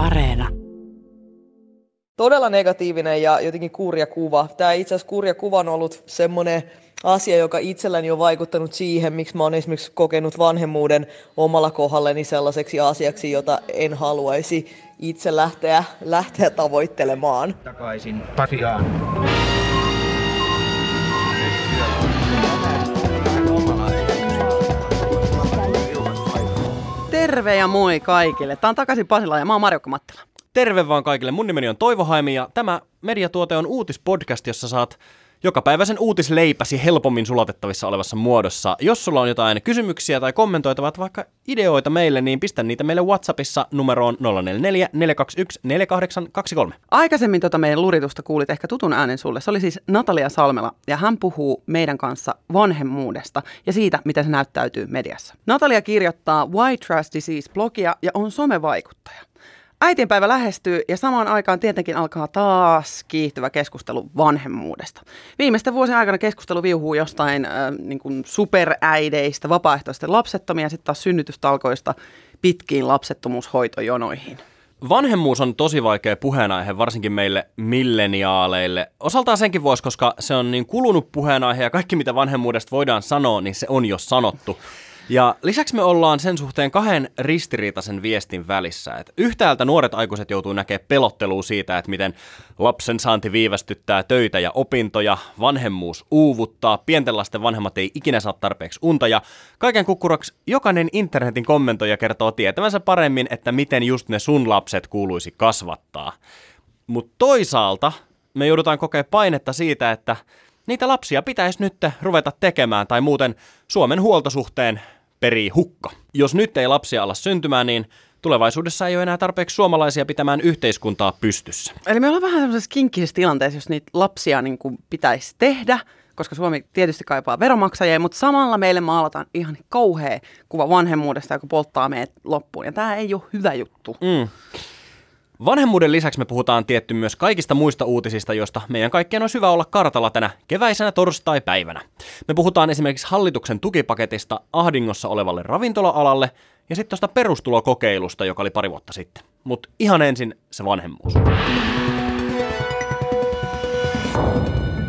Areena. Todella negatiivinen ja jotenkin kurja kuva. Tämä itse asiassa kurja kuva on ollut semmoinen asia, joka itselläni on vaikuttanut siihen, miksi mä oon esimerkiksi kokenut vanhemmuuden omalla kohdalleni sellaiseksi asiaksi, jota en haluaisi itse lähteä, lähteä tavoittelemaan. Takaisin Pasiaan. Terve ja moi kaikille. Tää on takaisin Pasila ja mä oon Marjukka Mattila. Terve vaan kaikille. Mun nimeni on Toivo Haimi ja tämä mediatuote on uutispodcast, jossa saat jokapäiväisen uutisleipäsi helpommin sulatettavissa olevassa muodossa. Jos sulla on jotain kysymyksiä tai kommentoitavat vaikka ideoita meille, niin pistä niitä meille WhatsAppissa numeroon 044 421 4823. Aikaisemmin tota meidän luritusta kuulit ehkä tutun äänen sulle. Se oli siis Natalia Salmela ja hän puhuu meidän kanssa vanhemmuudesta ja siitä, miten se näyttäytyy mediassa. Natalia kirjoittaa White Trash Disease-blogia ja on somevaikuttaja. Äitienpäivä lähestyy ja samaan aikaan tietenkin alkaa taas kiihtyvä keskustelu vanhemmuudesta. Viimeisten vuosien aikana keskustelu viuhuu jostain äh, niin kuin superäideistä, vapaaehtoisten lapsettomia ja sitten taas synnytystalkoista pitkiin lapsettomuushoitojonoihin. Vanhemmuus on tosi vaikea puheenaihe, varsinkin meille milleniaaleille. Osaltaan senkin voisi, koska se on niin kulunut puheenaihe ja kaikki mitä vanhemmuudesta voidaan sanoa, niin se on jo sanottu. Ja lisäksi me ollaan sen suhteen kahden ristiriitaisen viestin välissä. Et yhtäältä nuoret aikuiset joutuu näkemään pelottelua siitä, että miten lapsen saanti viivästyttää töitä ja opintoja, vanhemmuus uuvuttaa, pienten lasten vanhemmat ei ikinä saa tarpeeksi unta ja kaiken kukkuraksi jokainen internetin kommentoija kertoo tietävänsä paremmin, että miten just ne sun lapset kuuluisi kasvattaa. Mutta toisaalta me joudutaan kokea painetta siitä, että niitä lapsia pitäisi nyt ruveta tekemään tai muuten Suomen huoltosuhteen perii hukka. Jos nyt ei lapsia ala syntymään, niin tulevaisuudessa ei ole enää tarpeeksi suomalaisia pitämään yhteiskuntaa pystyssä. Eli me ollaan vähän semmoisessa kinkkisessä tilanteessa, jos niitä lapsia niin kuin pitäisi tehdä, koska Suomi tietysti kaipaa veromaksajia, mutta samalla meille maalataan ihan kauhea kuva vanhemmuudesta, joka polttaa meidät loppuun. Ja tämä ei ole hyvä juttu. Mm. Vanhemmuuden lisäksi me puhutaan tietty myös kaikista muista uutisista, joista meidän kaikkien on hyvä olla kartalla tänä keväisenä torstai-päivänä. Me puhutaan esimerkiksi hallituksen tukipaketista ahdingossa olevalle ravintola-alalle ja sitten tuosta perustulokokeilusta, joka oli pari vuotta sitten. Mutta ihan ensin se vanhemmuus.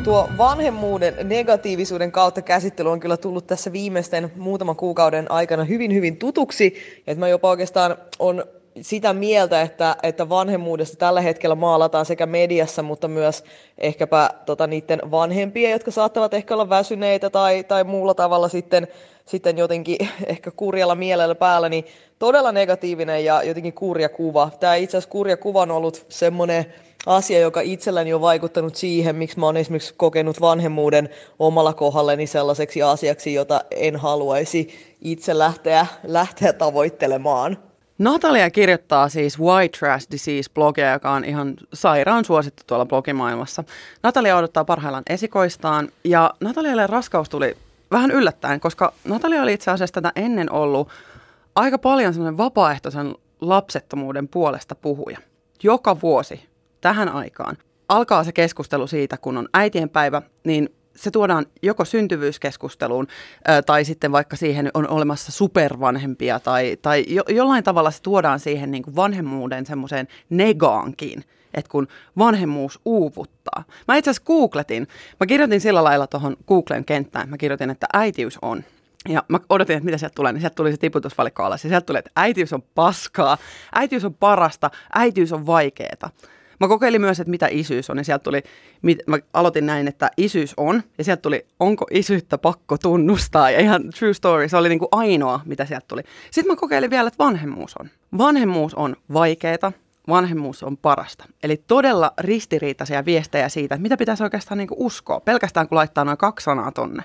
Tuo vanhemmuuden negatiivisuuden kautta käsittely on kyllä tullut tässä viimeisten muutaman kuukauden aikana hyvin hyvin tutuksi. Että mä jopa oikeastaan on sitä mieltä, että, että vanhemmuudesta tällä hetkellä maalataan sekä mediassa, mutta myös ehkäpä tota, niiden vanhempia, jotka saattavat ehkä olla väsyneitä tai, tai muulla tavalla sitten, sitten jotenkin ehkä kurjalla mielellä päällä, niin todella negatiivinen ja jotenkin kurja kuva. Tämä itse asiassa kurja kuva on ollut semmoinen asia, joka itselläni on vaikuttanut siihen, miksi mä oon esimerkiksi kokenut vanhemmuuden omalla kohdalleni sellaiseksi asiaksi, jota en haluaisi itse lähteä, lähteä tavoittelemaan. Natalia kirjoittaa siis White Trash Disease-blogia, joka on ihan sairaan suosittu tuolla blogimaailmassa. Natalia odottaa parhaillaan esikoistaan ja Natalialle raskaus tuli vähän yllättäen, koska Natalia oli itse asiassa tätä ennen ollut aika paljon semmoinen vapaaehtoisen lapsettomuuden puolesta puhuja. Joka vuosi tähän aikaan alkaa se keskustelu siitä, kun on äitienpäivä, niin se tuodaan joko syntyvyyskeskusteluun tai sitten vaikka siihen on olemassa supervanhempia tai, tai jo, jollain tavalla se tuodaan siihen niin kuin vanhemmuuden semmoiseen negaankin, että kun vanhemmuus uuvuttaa. Mä itse asiassa googletin, mä kirjoitin sillä lailla tuohon Googlen kenttään, mä kirjoitin, että äitiys on. Ja mä odotin, että mitä sieltä tulee, niin sieltä tuli se tiputusvalikko alas. Ja sieltä tuli, että äitiys on paskaa, äitiys on parasta, äitiys on vaikeeta. Mä kokeilin myös, että mitä isyys on, ja sieltä tuli, mit, mä aloitin näin, että isyys on, ja sieltä tuli, onko isyyttä pakko tunnustaa, ja ihan true story, se oli niin kuin ainoa, mitä sieltä tuli. Sitten mä kokeilin vielä, että vanhemmuus on. Vanhemmuus on vaikeeta, vanhemmuus on parasta. Eli todella ristiriitaisia viestejä siitä, että mitä pitäisi oikeastaan niin uskoa, pelkästään kun laittaa noin kaksi sanaa tonne.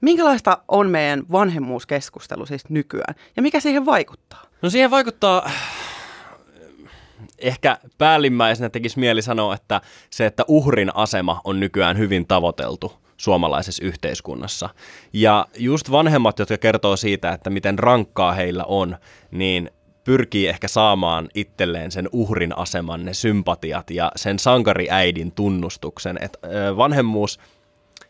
Minkälaista on meidän vanhemmuuskeskustelu siis nykyään, ja mikä siihen vaikuttaa? No siihen vaikuttaa ehkä päällimmäisenä tekisi mieli sanoa, että se, että uhrin asema on nykyään hyvin tavoiteltu suomalaisessa yhteiskunnassa. Ja just vanhemmat, jotka kertoo siitä, että miten rankkaa heillä on, niin pyrkii ehkä saamaan itselleen sen uhrin aseman, ne sympatiat ja sen sankariäidin tunnustuksen. Että vanhemmuus,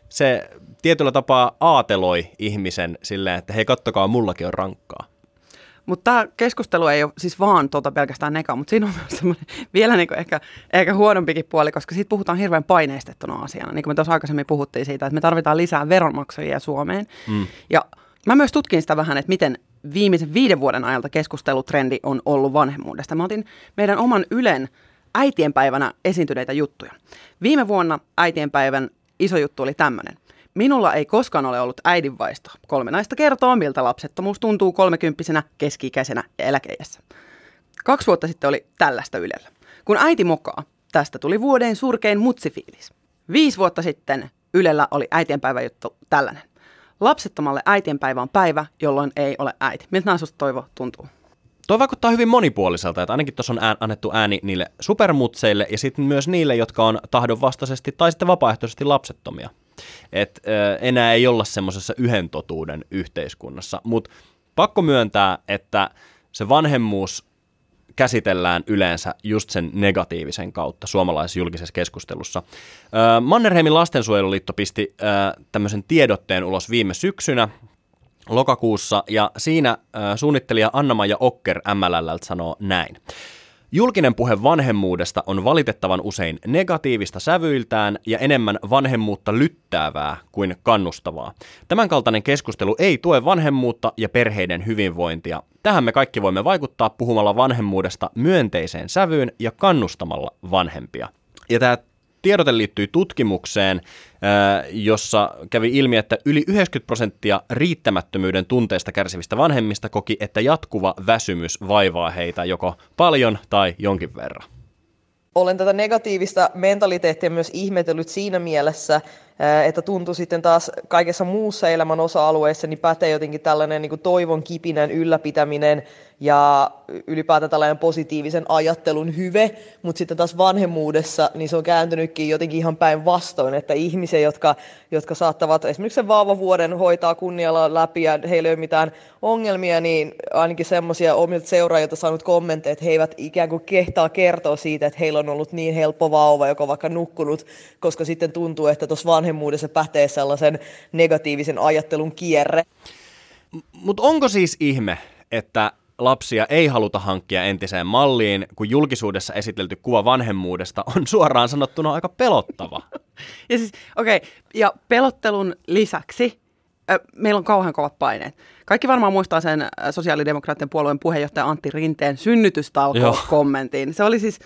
se tietyllä tapaa aateloi ihmisen silleen, että hei kattokaa, mullakin on rankkaa. Mutta tämä keskustelu ei ole siis vaan tuota pelkästään neka, mutta siinä on myös semmoinen vielä niin ehkä, ehkä huonompikin puoli, koska siitä puhutaan hirveän paineistettuna asiana. Niin kuin me tuossa aikaisemmin puhuttiin siitä, että me tarvitaan lisää veronmaksajia Suomeen. Mm. Ja mä myös tutkin sitä vähän, että miten viimeisen viiden vuoden ajalta keskustelutrendi on ollut vanhemmuudesta. Mä otin meidän oman Ylen äitienpäivänä esiintyneitä juttuja. Viime vuonna äitienpäivän iso juttu oli tämmöinen. Minulla ei koskaan ole ollut äidinvaistoa. Kolme naista kertoo, miltä lapsettomuus tuntuu kolmekymppisenä, keski-ikäisenä ja eläkeijässä. Kaksi vuotta sitten oli tällaista Ylellä. Kun äiti mokaa, tästä tuli vuoden surkein mutsifiilis. Viisi vuotta sitten Ylellä oli äitienpäivä juttu tällainen. Lapsettomalle äitienpäivä on päivä, jolloin ei ole äiti. Miltä nämä Toivo tuntuu? Tuo vaikuttaa hyvin monipuoliselta, että ainakin tuossa on ään, annettu ääni niille supermutseille ja sitten myös niille, jotka on tahdonvastaisesti tai sitten vapaaehtoisesti lapsettomia. Et ö, enää ei olla semmoisessa yhden totuuden yhteiskunnassa, mutta pakko myöntää, että se vanhemmuus käsitellään yleensä just sen negatiivisen kautta suomalaisessa julkisessa keskustelussa. Mannerheimin lastensuojeluliitto pisti tämmöisen tiedotteen ulos viime syksynä, lokakuussa, ja siinä suunnittelija Anna-Maja Okker MLL sanoo näin. Julkinen puhe vanhemmuudesta on valitettavan usein negatiivista sävyiltään ja enemmän vanhemmuutta lyttäävää kuin kannustavaa. Tämänkaltainen keskustelu ei tue vanhemmuutta ja perheiden hyvinvointia. Tähän me kaikki voimme vaikuttaa puhumalla vanhemmuudesta myönteiseen sävyyn ja kannustamalla vanhempia. Ja tämä tiedote liittyy tutkimukseen, jossa kävi ilmi, että yli 90 prosenttia riittämättömyyden tunteesta kärsivistä vanhemmista koki, että jatkuva väsymys vaivaa heitä joko paljon tai jonkin verran. Olen tätä negatiivista mentaliteettia myös ihmetellyt siinä mielessä, että tuntuu sitten taas kaikessa muussa elämän osa-alueessa, niin pätee jotenkin tällainen niin toivon kipinän ylläpitäminen ja ylipäätään tällainen positiivisen ajattelun hyve, mutta sitten taas vanhemmuudessa niin se on kääntynytkin jotenkin ihan päinvastoin, että ihmisiä, jotka, jotka saattavat esimerkiksi sen vauvavuoden hoitaa kunnialla läpi ja heillä ei ole mitään ongelmia, niin ainakin semmoisia omilta seuraajilta saanut kommentteja, että he eivät ikään kuin kehtaa kertoa siitä, että heillä on ollut niin helppo vauva, joka on vaikka nukkunut, koska sitten tuntuu, että tuossa vanhemmuudessa pätee sellaisen negatiivisen ajattelun kierre. Mutta onko siis ihme, että lapsia ei haluta hankkia entiseen malliin, kun julkisuudessa esitelty kuva vanhemmuudesta on suoraan sanottuna aika pelottava. ja siis, okei, okay, ja pelottelun lisäksi äh, meillä on kauhean kovat paineet. Kaikki varmaan muistaa sen sosiaalidemokraattien puolueen puheenjohtaja Antti Rinteen synnytystalko-kommentin. Se oli siis,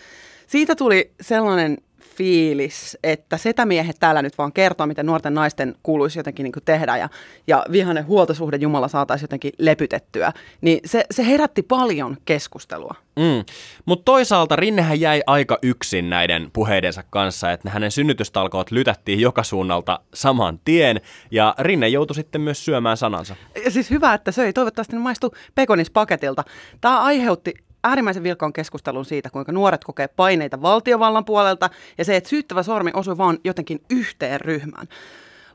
siitä tuli sellainen fiilis, että setämiehet täällä nyt vaan kertoo, miten nuorten naisten kuuluisi jotenkin niin tehdä ja, ja vihainen huoltosuhde Jumala saataisiin jotenkin lepytettyä, niin se, se herätti paljon keskustelua. Mm. Mutta toisaalta Rinnehän jäi aika yksin näiden puheidensa kanssa, että hänen synnytystalkoot lytättiin joka suunnalta saman tien, ja Rinne joutui sitten myös syömään sanansa. Ja siis hyvä, että söi. Toivottavasti ne maistuu pekonispaketilta. Tämä aiheutti äärimmäisen vilkkaan keskustelun siitä, kuinka nuoret kokee paineita valtiovallan puolelta ja se, että syyttävä sormi osui vaan jotenkin yhteen ryhmään.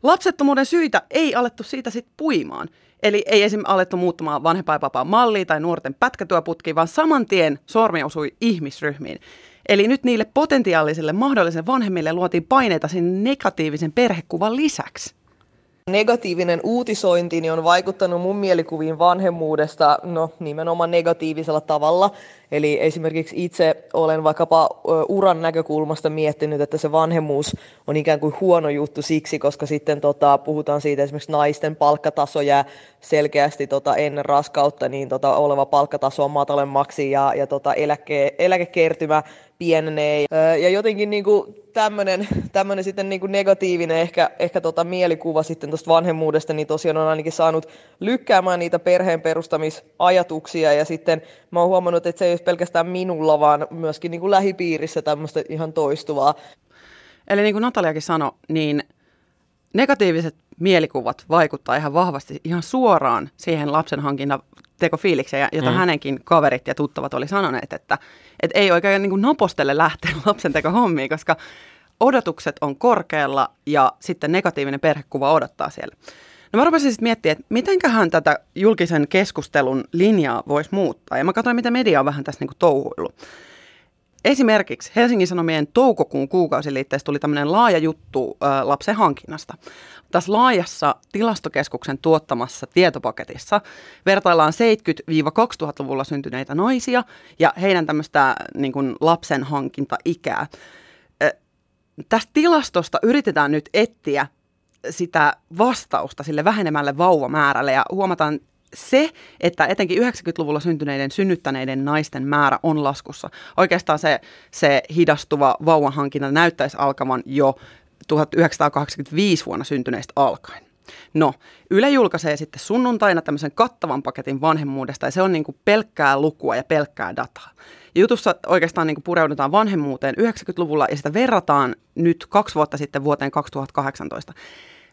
Lapsettomuuden syitä ei alettu siitä sitten puimaan. Eli ei esim. alettu muuttamaan vanhempainvapaan mallia tai nuorten pätkätyöputkiin, vaan saman tien sormi osui ihmisryhmiin. Eli nyt niille potentiaalisille mahdollisille vanhemmille luotiin paineita sinne negatiivisen perhekuvan lisäksi negatiivinen uutisointi niin on vaikuttanut mun mielikuviin vanhemmuudesta no, nimenomaan negatiivisella tavalla. Eli esimerkiksi itse olen vaikkapa uran näkökulmasta miettinyt, että se vanhemmuus on ikään kuin huono juttu siksi, koska sitten tota, puhutaan siitä esimerkiksi naisten palkkataso jää selkeästi tota, ennen raskautta, niin tota, oleva palkkataso on matalemmaksi ja, ja tota, eläke, eläkekertymä pienenee. Ja jotenkin niin kuin tämmöinen, tämmöinen sitten niin kuin negatiivinen ehkä, ehkä tota mielikuva sitten tuosta vanhemmuudesta, niin tosiaan on ainakin saanut lykkäämään niitä perheen perustamisajatuksia ja sitten mä oon huomannut, että se ei ole pelkästään minulla, vaan myöskin niin kuin lähipiirissä tämmöistä ihan toistuvaa. Eli niin kuin Nataliakin sanoi, niin negatiiviset mielikuvat vaikuttaa ihan vahvasti ihan suoraan siihen lapsen hankinnan tekofiilikseen, jota mm. hänenkin kaverit ja tuttavat oli sanoneet, että, että ei oikein niin kuin nopostelle lähteä lapsen hommiin, koska odotukset on korkealla ja sitten negatiivinen perhekuva odottaa siellä. No mä rupesin sitten miettimään, että mitenköhän tätä julkisen keskustelun linjaa voisi muuttaa. Ja mä katsoin, miten media on vähän tässä niin kuin touhuillut. Esimerkiksi Helsingin Sanomien toukokuun kuukausiliitteessä tuli tämmöinen laaja juttu ä, lapsen hankinnasta. Tässä laajassa tilastokeskuksen tuottamassa tietopaketissa vertaillaan 70-2000-luvulla syntyneitä naisia ja heidän tämmöistä niin kuin lapsen hankinta-ikää. Tästä tilastosta yritetään nyt etsiä sitä vastausta sille vähenemälle vauvamäärälle ja huomataan se, että etenkin 90-luvulla syntyneiden synnyttäneiden naisten määrä on laskussa. Oikeastaan se, se hidastuva vauvanhankinta näyttäisi alkavan jo 1985 vuonna syntyneistä alkaen. No, Yle julkaisee sitten sunnuntaina tämmöisen kattavan paketin vanhemmuudesta ja se on niin kuin pelkkää lukua ja pelkkää dataa. Jutussa oikeastaan niin kuin pureudutaan vanhemmuuteen 90-luvulla ja sitä verrataan nyt kaksi vuotta sitten vuoteen 2018.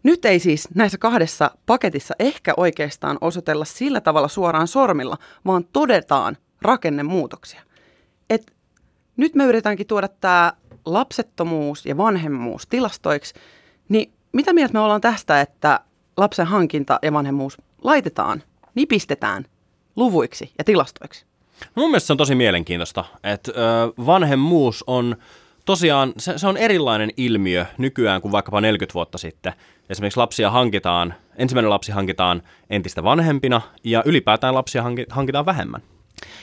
Nyt ei siis näissä kahdessa paketissa ehkä oikeastaan osoitella sillä tavalla suoraan sormilla, vaan todetaan rakennemuutoksia. Et nyt me yritetäänkin tuoda tämä lapsettomuus ja vanhemmuus tilastoiksi, niin mitä mieltä me ollaan tästä, että lapsen hankinta ja vanhemmuus laitetaan, nipistetään luvuiksi ja tilastoiksi? No mun mielestä se on tosi mielenkiintoista, että vanhemmuus on tosiaan, se, se on erilainen ilmiö nykyään kuin vaikkapa 40 vuotta sitten. Esimerkiksi lapsia hankitaan, ensimmäinen lapsi hankitaan entistä vanhempina ja ylipäätään lapsia hankitaan vähemmän.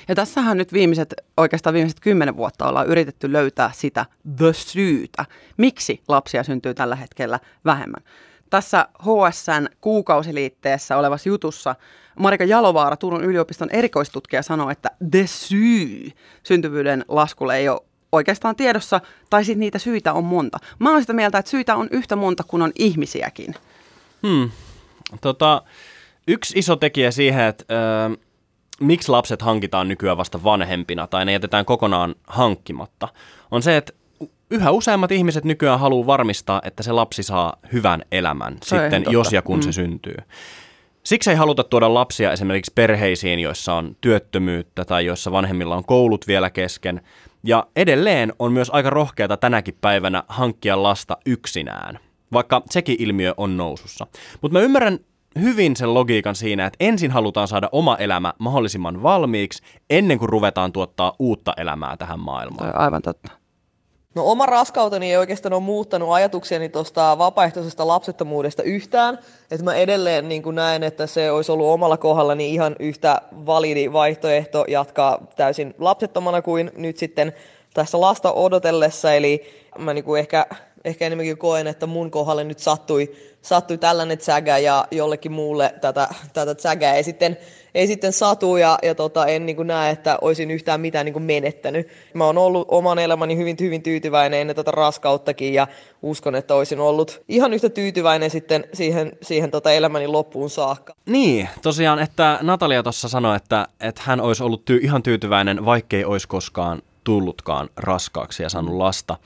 Ja tässähän nyt viimeiset, oikeastaan viimeiset kymmenen vuotta ollaan yritetty löytää sitä the syytä, miksi lapsia syntyy tällä hetkellä vähemmän. Tässä HSN kuukausiliitteessä olevassa jutussa Marika Jalovaara, Turun yliopiston erikoistutkija, sanoo, että the syy syntyvyyden laskulle ei ole oikeastaan tiedossa, tai sitten niitä syitä on monta. Mä oon sitä mieltä, että syitä on yhtä monta kuin on ihmisiäkin. Hmm. Tota, yksi iso tekijä siihen, että... Öö miksi lapset hankitaan nykyään vasta vanhempina tai ne jätetään kokonaan hankkimatta, on se, että yhä useammat ihmiset nykyään haluaa varmistaa, että se lapsi saa hyvän elämän se sitten, jos ja kun mm. se syntyy. Siksi ei haluta tuoda lapsia esimerkiksi perheisiin, joissa on työttömyyttä tai joissa vanhemmilla on koulut vielä kesken. Ja edelleen on myös aika rohkeata tänäkin päivänä hankkia lasta yksinään, vaikka sekin ilmiö on nousussa. Mutta mä ymmärrän hyvin sen logiikan siinä, että ensin halutaan saada oma elämä mahdollisimman valmiiksi ennen kuin ruvetaan tuottaa uutta elämää tähän maailmaan. Aivan totta. No oma raskauteni ei oikeastaan ole muuttanut ajatuksiani tuosta vapaaehtoisesta lapsettomuudesta yhtään. Että mä edelleen niin näen, että se olisi ollut omalla kohdallani ihan yhtä validi vaihtoehto jatkaa täysin lapsettomana kuin nyt sitten tässä lasta odotellessa. Eli mä niin kuin ehkä, ehkä enemmänkin koen, että mun kohdalle nyt sattui sattui tällainen tsägä ja jollekin muulle tätä, tätä tsägää ei sitten, ei sitten satu ja, ja tota, en niin näe, että olisin yhtään mitään niin menettänyt. Mä oon ollut oman elämäni hyvin, hyvin tyytyväinen ennen tätä raskauttakin ja uskon, että olisin ollut ihan yhtä tyytyväinen sitten siihen, siihen tota elämäni loppuun saakka. Niin, tosiaan, että Natalia tuossa sanoi, että, että hän olisi ollut ty- ihan tyytyväinen, vaikkei olisi koskaan tullutkaan raskaaksi ja saanut lasta.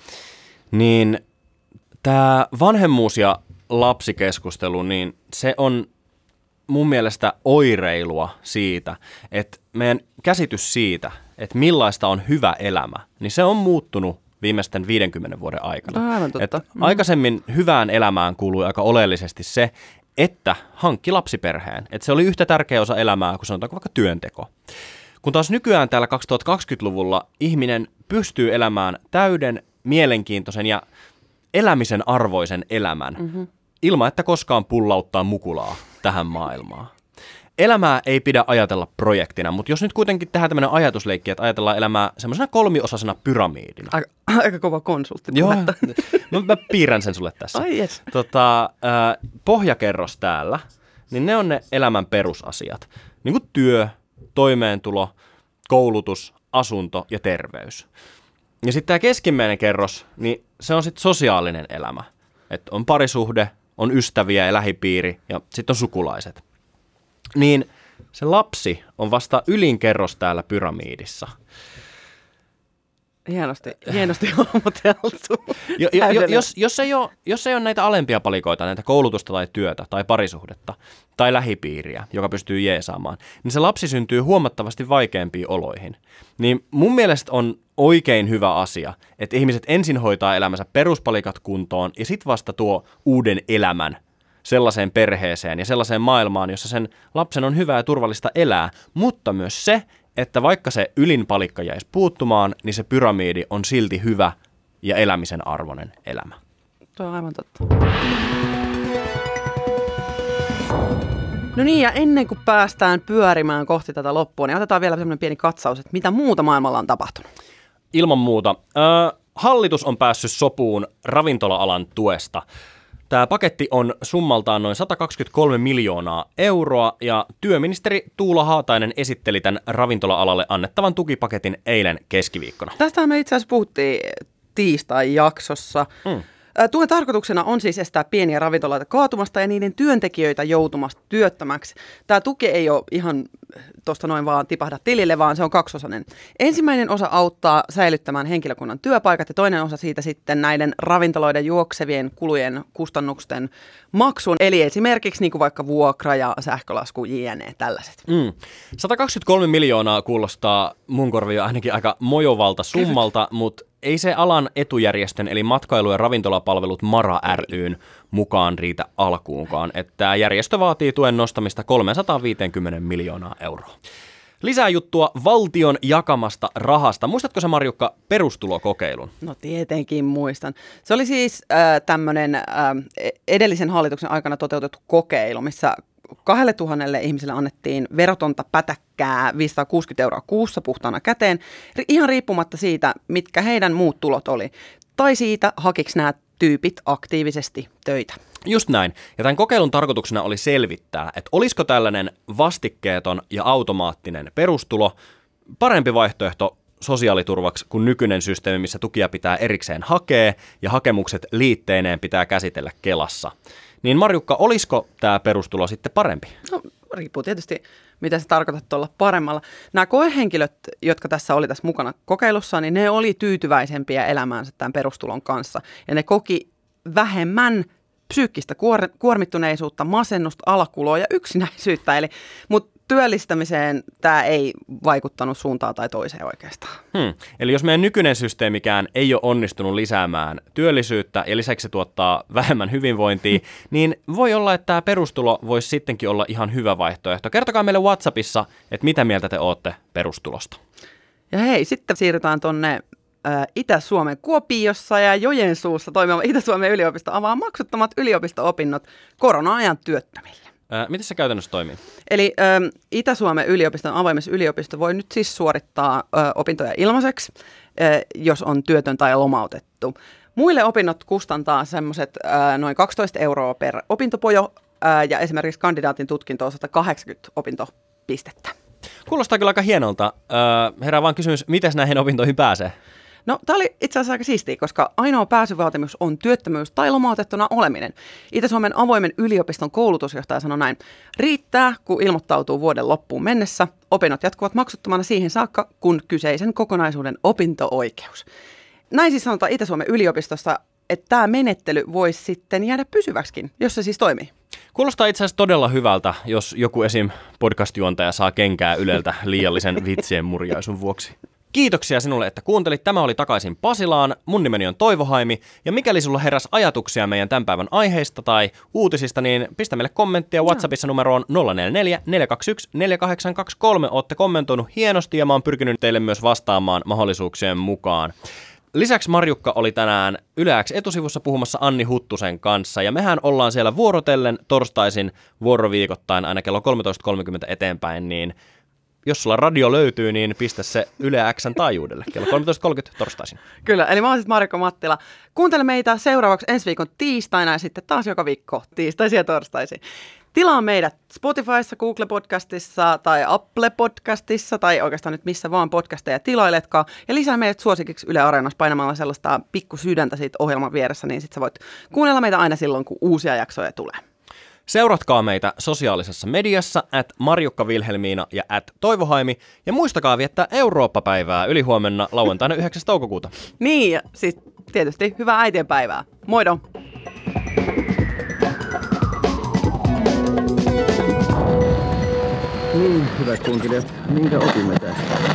Niin tämä vanhemmuus ja lapsikeskustelu, niin se on mun mielestä oireilua siitä, että meidän käsitys siitä, että millaista on hyvä elämä, niin se on muuttunut viimeisten 50 vuoden aikana. Aivan totta. Että mm. Aikaisemmin hyvään elämään kuului aika oleellisesti se, että hankki lapsiperheen. Että se oli yhtä tärkeä osa elämää kuin sanotaanko vaikka työnteko. Kun taas nykyään täällä 2020-luvulla ihminen pystyy elämään täyden, mielenkiintoisen ja elämisen arvoisen elämän mm-hmm. ilman, että koskaan pullauttaa mukulaa tähän maailmaan. Elämää ei pidä ajatella projektina, mutta jos nyt kuitenkin tehdään tämmöinen ajatusleikki, että ajatellaan elämää semmoisena kolmiosaisena pyramiidina. Aika, aika kova konsultti. Joo, mä, mä piirrän sen sulle tässä. Ai yes. tota, äh, pohjakerros täällä, niin ne on ne elämän perusasiat. Niin kuin työ, toimeentulo, koulutus, asunto ja terveys. Ja sitten tämä keskimmäinen kerros, niin se on sitten sosiaalinen elämä. Että on parisuhde, on ystäviä ja lähipiiri ja sitten on sukulaiset. Niin se lapsi on vasta ylin kerros täällä pyramiidissa. Hienosti, hienosti hahmoteltu. Jo, jo, jo, jos, jos, ei ole, jos ei ole näitä alempia palikoita, näitä koulutusta tai työtä tai parisuhdetta tai lähipiiriä, joka pystyy jeesaamaan, niin se lapsi syntyy huomattavasti vaikeampiin oloihin. Niin mun mielestä on oikein hyvä asia, että ihmiset ensin hoitaa elämänsä peruspalikat kuntoon ja sitten vasta tuo uuden elämän sellaiseen perheeseen ja sellaiseen maailmaan, jossa sen lapsen on hyvä ja turvallista elää, mutta myös se, että vaikka se ylin palikka jäisi puuttumaan, niin se pyramiidi on silti hyvä ja elämisen arvoinen elämä. Tuo on aivan totta. No niin, ja ennen kuin päästään pyörimään kohti tätä loppua, niin otetaan vielä semmoinen pieni katsaus, että mitä muuta maailmalla on tapahtunut. Ilman muuta. Ö, hallitus on päässyt sopuun ravintola-alan tuesta. Tämä paketti on summaltaan noin 123 miljoonaa euroa ja työministeri Tuula Haatainen esitteli tämän ravintola-alalle annettavan tukipaketin eilen keskiviikkona. Tästä me itse asiassa puhuttiin tiistai-jaksossa. Mm. Tuen tarkoituksena on siis estää pieniä ravintoloita kaatumasta ja niiden työntekijöitä joutumasta työttömäksi. Tämä tuki ei ole ihan tuosta noin vaan tipahda tilille, vaan se on kaksosainen. Ensimmäinen osa auttaa säilyttämään henkilökunnan työpaikat ja toinen osa siitä sitten näiden ravintoloiden juoksevien kulujen kustannusten maksun. Eli esimerkiksi niin kuin vaikka vuokra ja sähkölasku, jne. tällaiset. Mm. 123 miljoonaa kuulostaa mun korvia ainakin aika mojovalta summalta, mutta ei se alan etujärjestön eli matkailu- ja ravintolapalvelut MARA ryn mukaan riitä alkuunkaan. Että tämä järjestö vaatii tuen nostamista 350 miljoonaa euroa. Lisää juttua valtion jakamasta rahasta. Muistatko se Marjukka perustulokokeilun? No tietenkin muistan. Se oli siis äh, tämmöinen äh, edellisen hallituksen aikana toteutettu kokeilu, missä kahdelle tuhannelle ihmiselle annettiin verotonta pätäkkää 560 euroa kuussa puhtaana käteen, ihan riippumatta siitä, mitkä heidän muut tulot oli. Tai siitä, hakiks nämä tyypit aktiivisesti töitä. Just näin. Ja tämän kokeilun tarkoituksena oli selvittää, että olisiko tällainen vastikkeeton ja automaattinen perustulo parempi vaihtoehto sosiaaliturvaksi kuin nykyinen systeemi, missä tukia pitää erikseen hakea ja hakemukset liitteineen pitää käsitellä Kelassa. Niin Marjukka, olisiko tämä perustulo sitten parempi? No, riippuu tietysti, mitä se tarkoittaa olla paremmalla. Nämä koehenkilöt, jotka tässä oli tässä mukana kokeilussa, niin ne oli tyytyväisempiä elämäänsä tämän perustulon kanssa. Ja ne koki vähemmän psyykkistä kuor- kuormittuneisuutta, masennusta, alakuloa ja yksinäisyyttä. Eli, mutta työllistämiseen tämä ei vaikuttanut suuntaan tai toiseen oikeastaan. Hmm. Eli jos meidän nykyinen systeemikään ei ole onnistunut lisäämään työllisyyttä ja lisäksi se tuottaa vähemmän hyvinvointia, niin voi olla, että tämä perustulo voisi sittenkin olla ihan hyvä vaihtoehto. Kertokaa meille WhatsAppissa, että mitä mieltä te olette perustulosta. Ja hei, sitten siirrytään tuonne Itä-Suomen Kuopiossa ja Jojensuussa toimiva Itä-Suomen yliopisto avaa maksuttomat yliopisto-opinnot korona-ajan työttömille. Miten se käytännössä toimii? Eli ä, Itä-Suomen yliopiston avoimessa yliopisto voi nyt siis suorittaa ä, opintoja ilmaiseksi, ä, jos on työtön tai lomautettu. Muille opinnot kustantaa semmoiset noin 12 euroa per opintopojo ja esimerkiksi kandidaatin tutkinto on 180 opintopistettä. Kuulostaa kyllä aika hienolta. Herää vaan kysymys, miten näihin opintoihin pääsee? No, tämä oli itse asiassa aika siistiä, koska ainoa pääsyvaatimus on työttömyys tai lomautettuna oleminen. Itä-Suomen avoimen yliopiston koulutusjohtaja sanoi näin. Riittää, kun ilmoittautuu vuoden loppuun mennessä. Opinnot jatkuvat maksuttomana siihen saakka, kun kyseisen kokonaisuuden opinto-oikeus. Näin siis sanotaan Itä-Suomen yliopistossa, että tämä menettely voisi sitten jäädä pysyväksikin, jos se siis toimii. Kuulostaa itse asiassa todella hyvältä, jos joku esim. podcast-juontaja saa kenkää Yleltä liiallisen vitsien murjaisun vuoksi. Kiitoksia sinulle, että kuuntelit. Tämä oli Takaisin Pasilaan. Mun nimeni on Toivo Haimi. Ja mikäli sulla heräs ajatuksia meidän tämän päivän aiheista tai uutisista, niin pistä meille kommenttia WhatsAppissa numeroon 044 421 4823. Ootte kommentoinut hienosti ja mä oon pyrkinyt teille myös vastaamaan mahdollisuuksien mukaan. Lisäksi Marjukka oli tänään Yleäks etusivussa puhumassa Anni Huttusen kanssa, ja mehän ollaan siellä vuorotellen torstaisin vuoroviikoittain aina kello 13.30 eteenpäin, niin jos sulla radio löytyy, niin pistä se Yle Xn taajuudelle kello 13.30 torstaisin. Kyllä, eli mä oon sitten Marko Mattila. Kuuntele meitä seuraavaksi ensi viikon tiistaina ja sitten taas joka viikko tiistaisin ja torstaisin. Tilaa meidät Spotifyssa, Google Podcastissa tai Apple Podcastissa tai oikeastaan nyt missä vaan podcasteja tilailetkaan. Ja lisää meidät suosikiksi Yle Areenassa painamalla sellaista pikku sydäntä siitä ohjelman vieressä, niin sitten sä voit kuunnella meitä aina silloin, kun uusia jaksoja tulee. Seuratkaa meitä sosiaalisessa mediassa at Marjukka Vilhelmiina ja at Toivohaimi. Ja muistakaa viettää Eurooppa-päivää ylihuomenna lauantaina 9. toukokuuta. Niin, ja siis tietysti hyvää äitienpäivää. Moido! Niin, hyvät kuuntelijat, minkä opimme tästä?